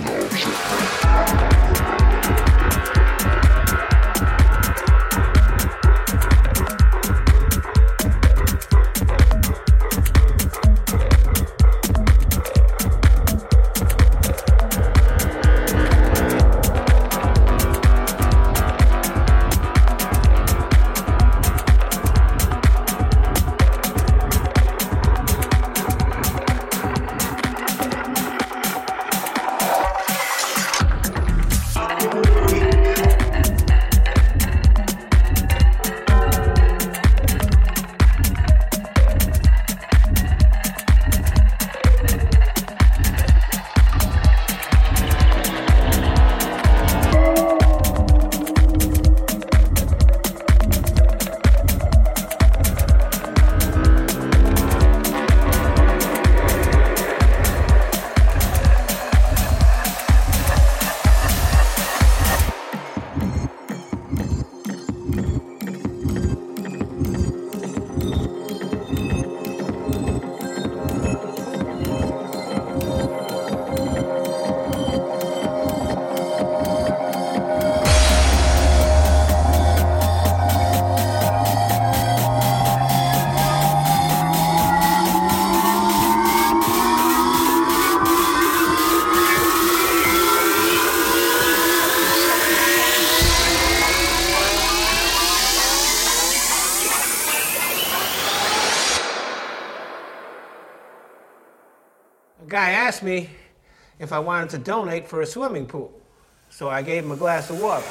Thank asked me if I wanted to donate for a swimming pool. So I gave him a glass of water.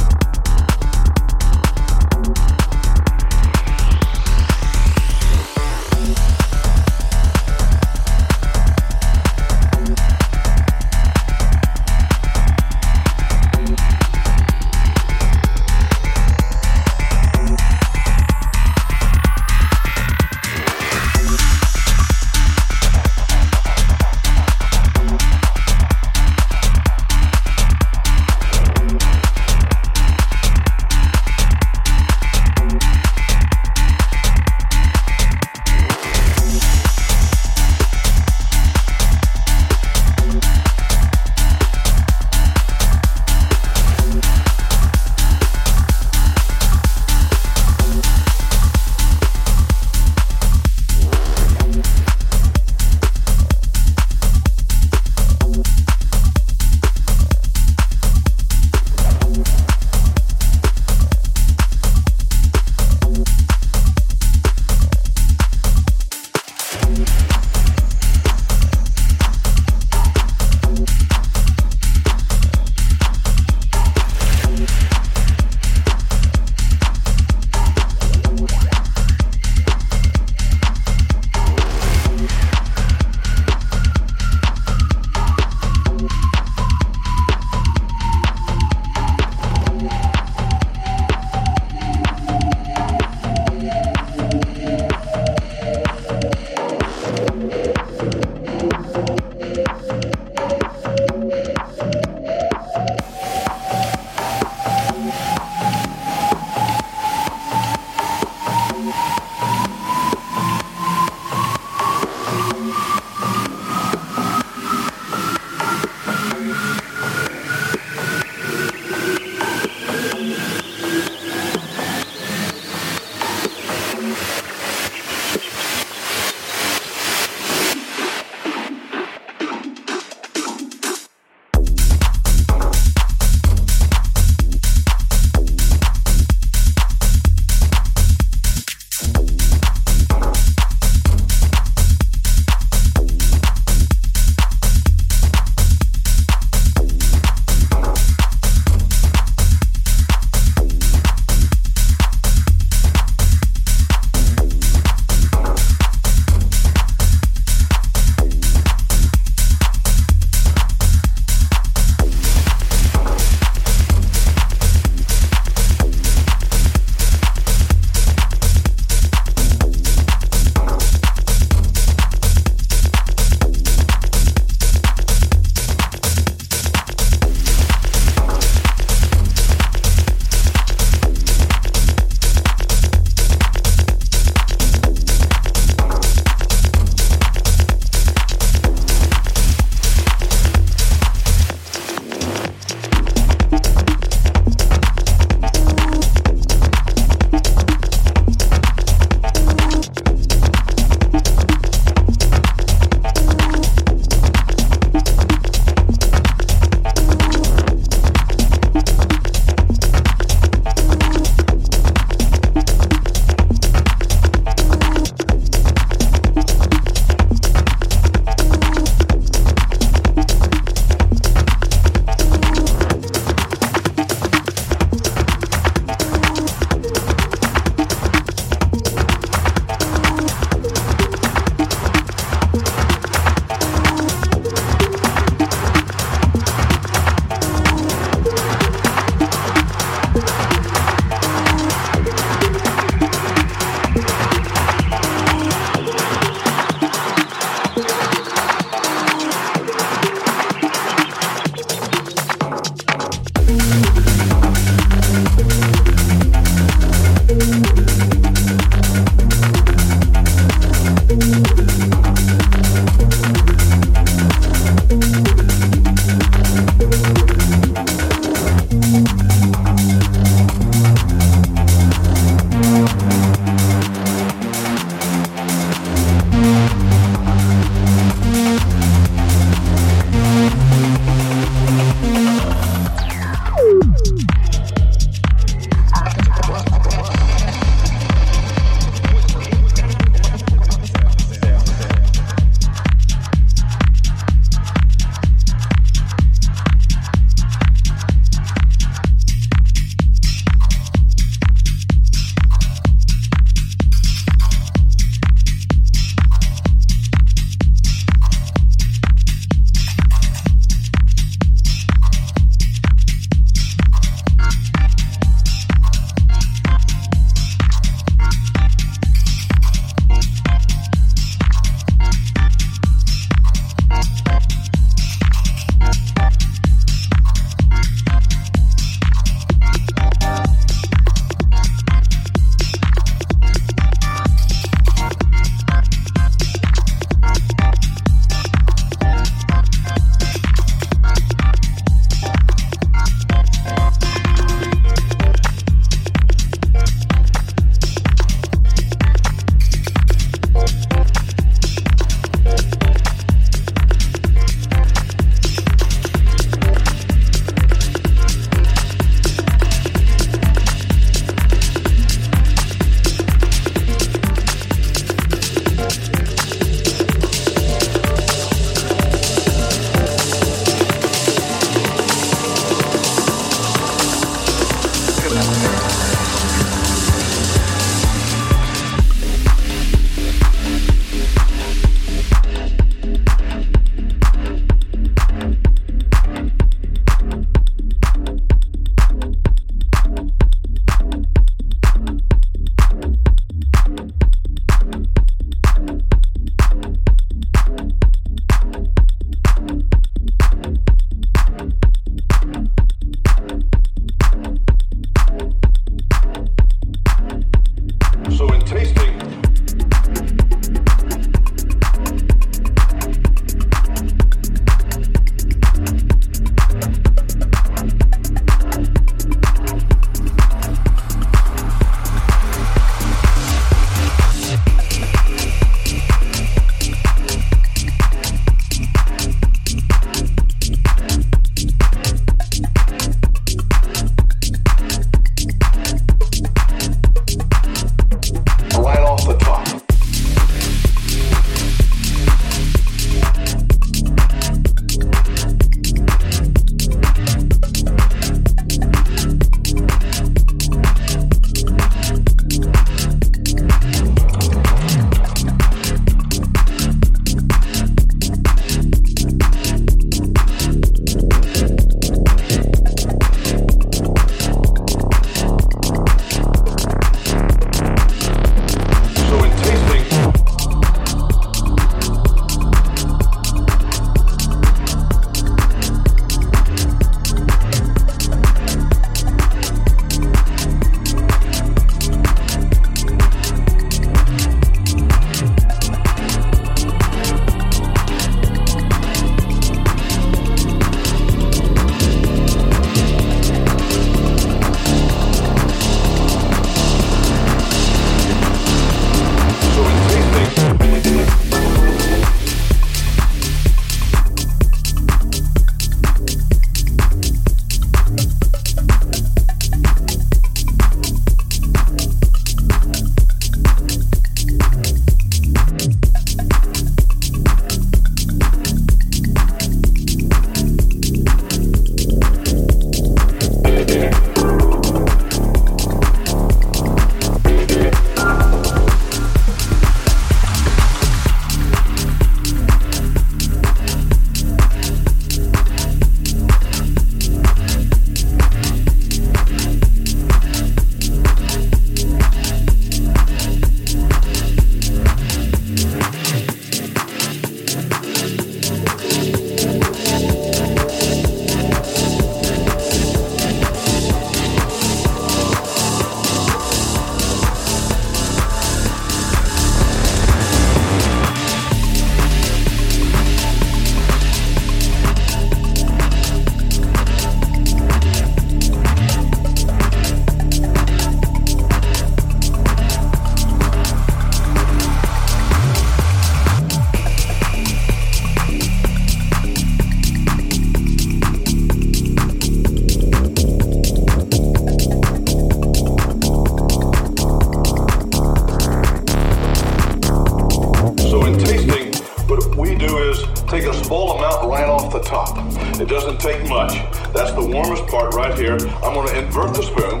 It doesn't take much. That's the warmest part right here. I'm going to invert the spoon.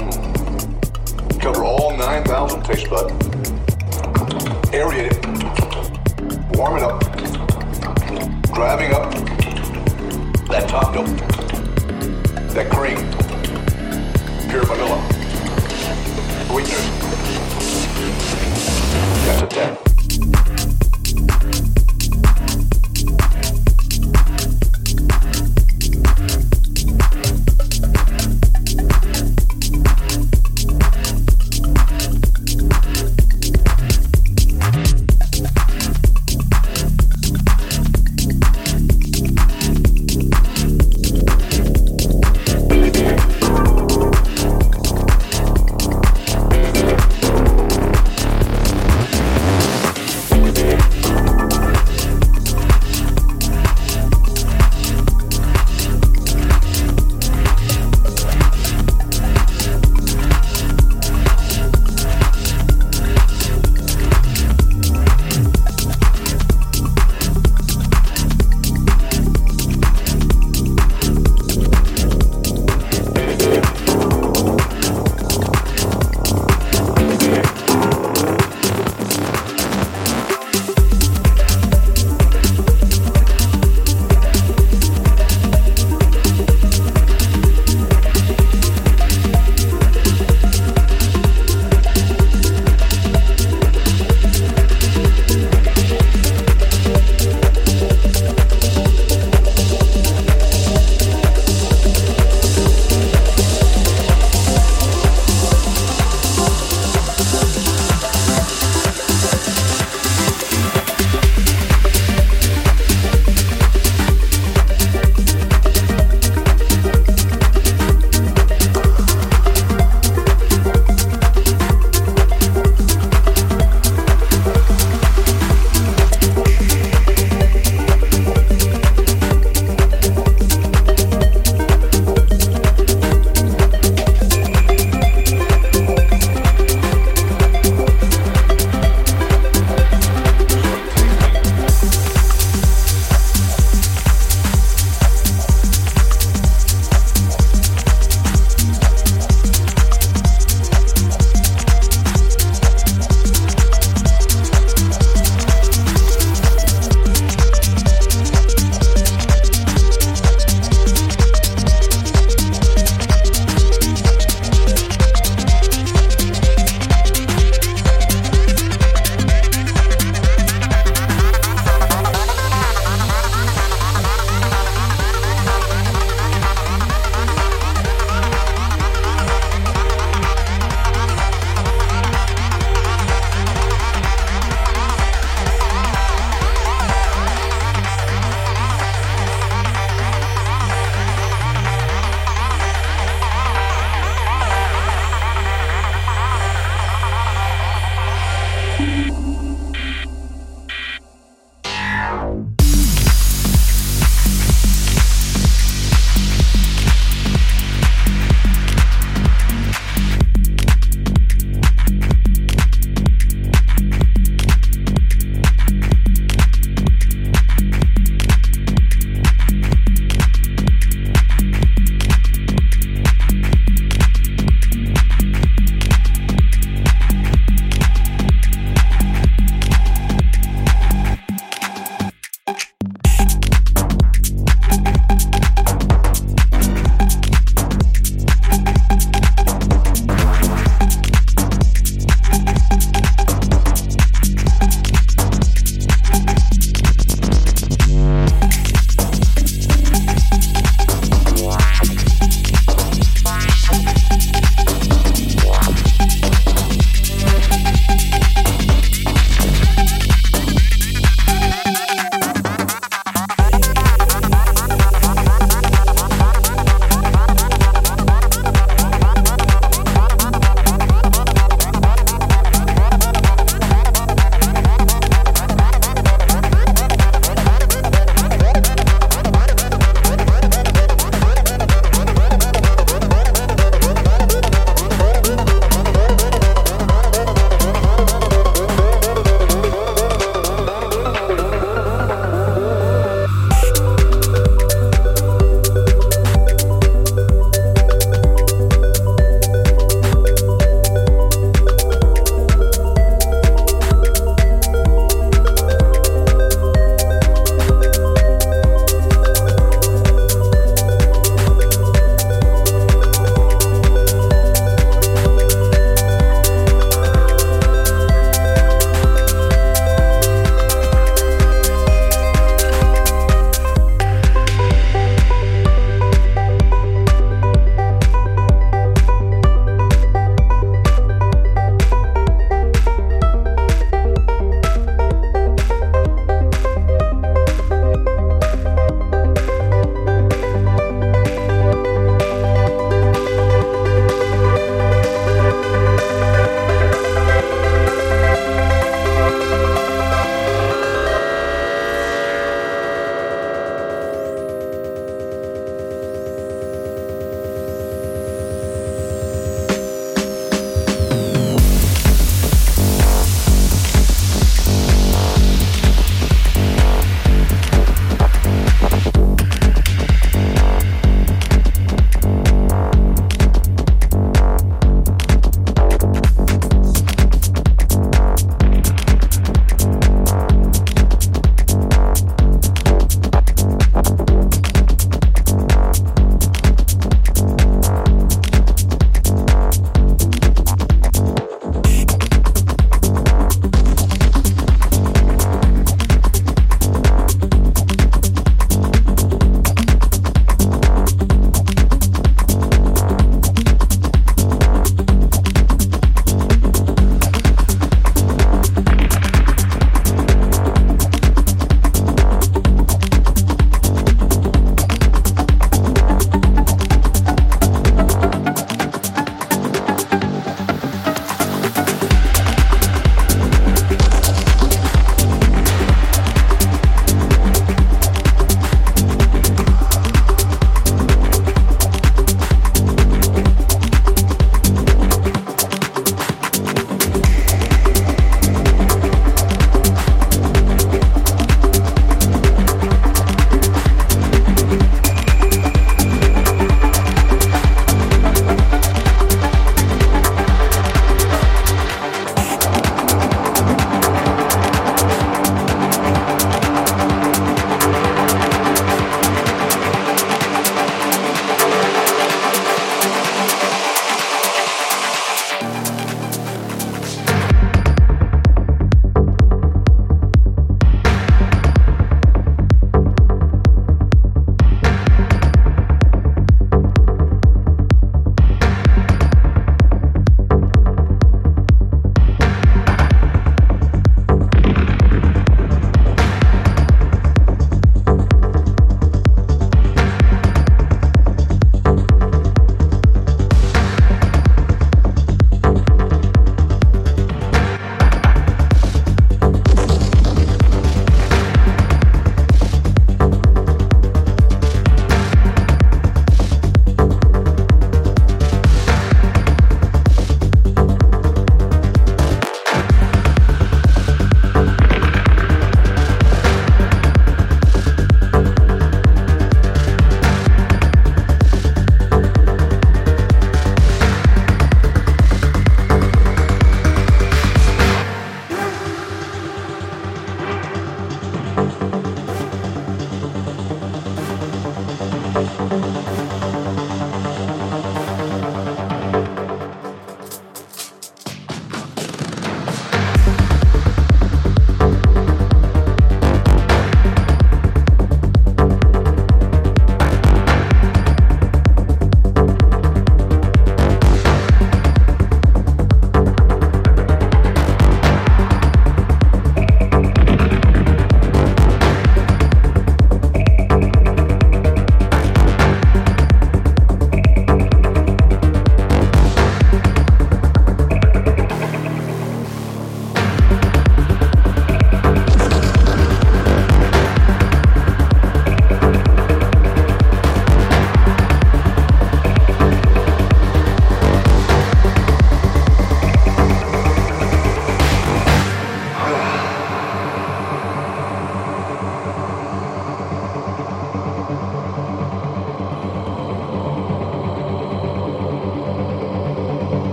Mm. Cover all 9,000 taste buds. Aerate it. Warm it up. Driving up that top note. That cream. Pure vanilla. Sweetener. That's a 10.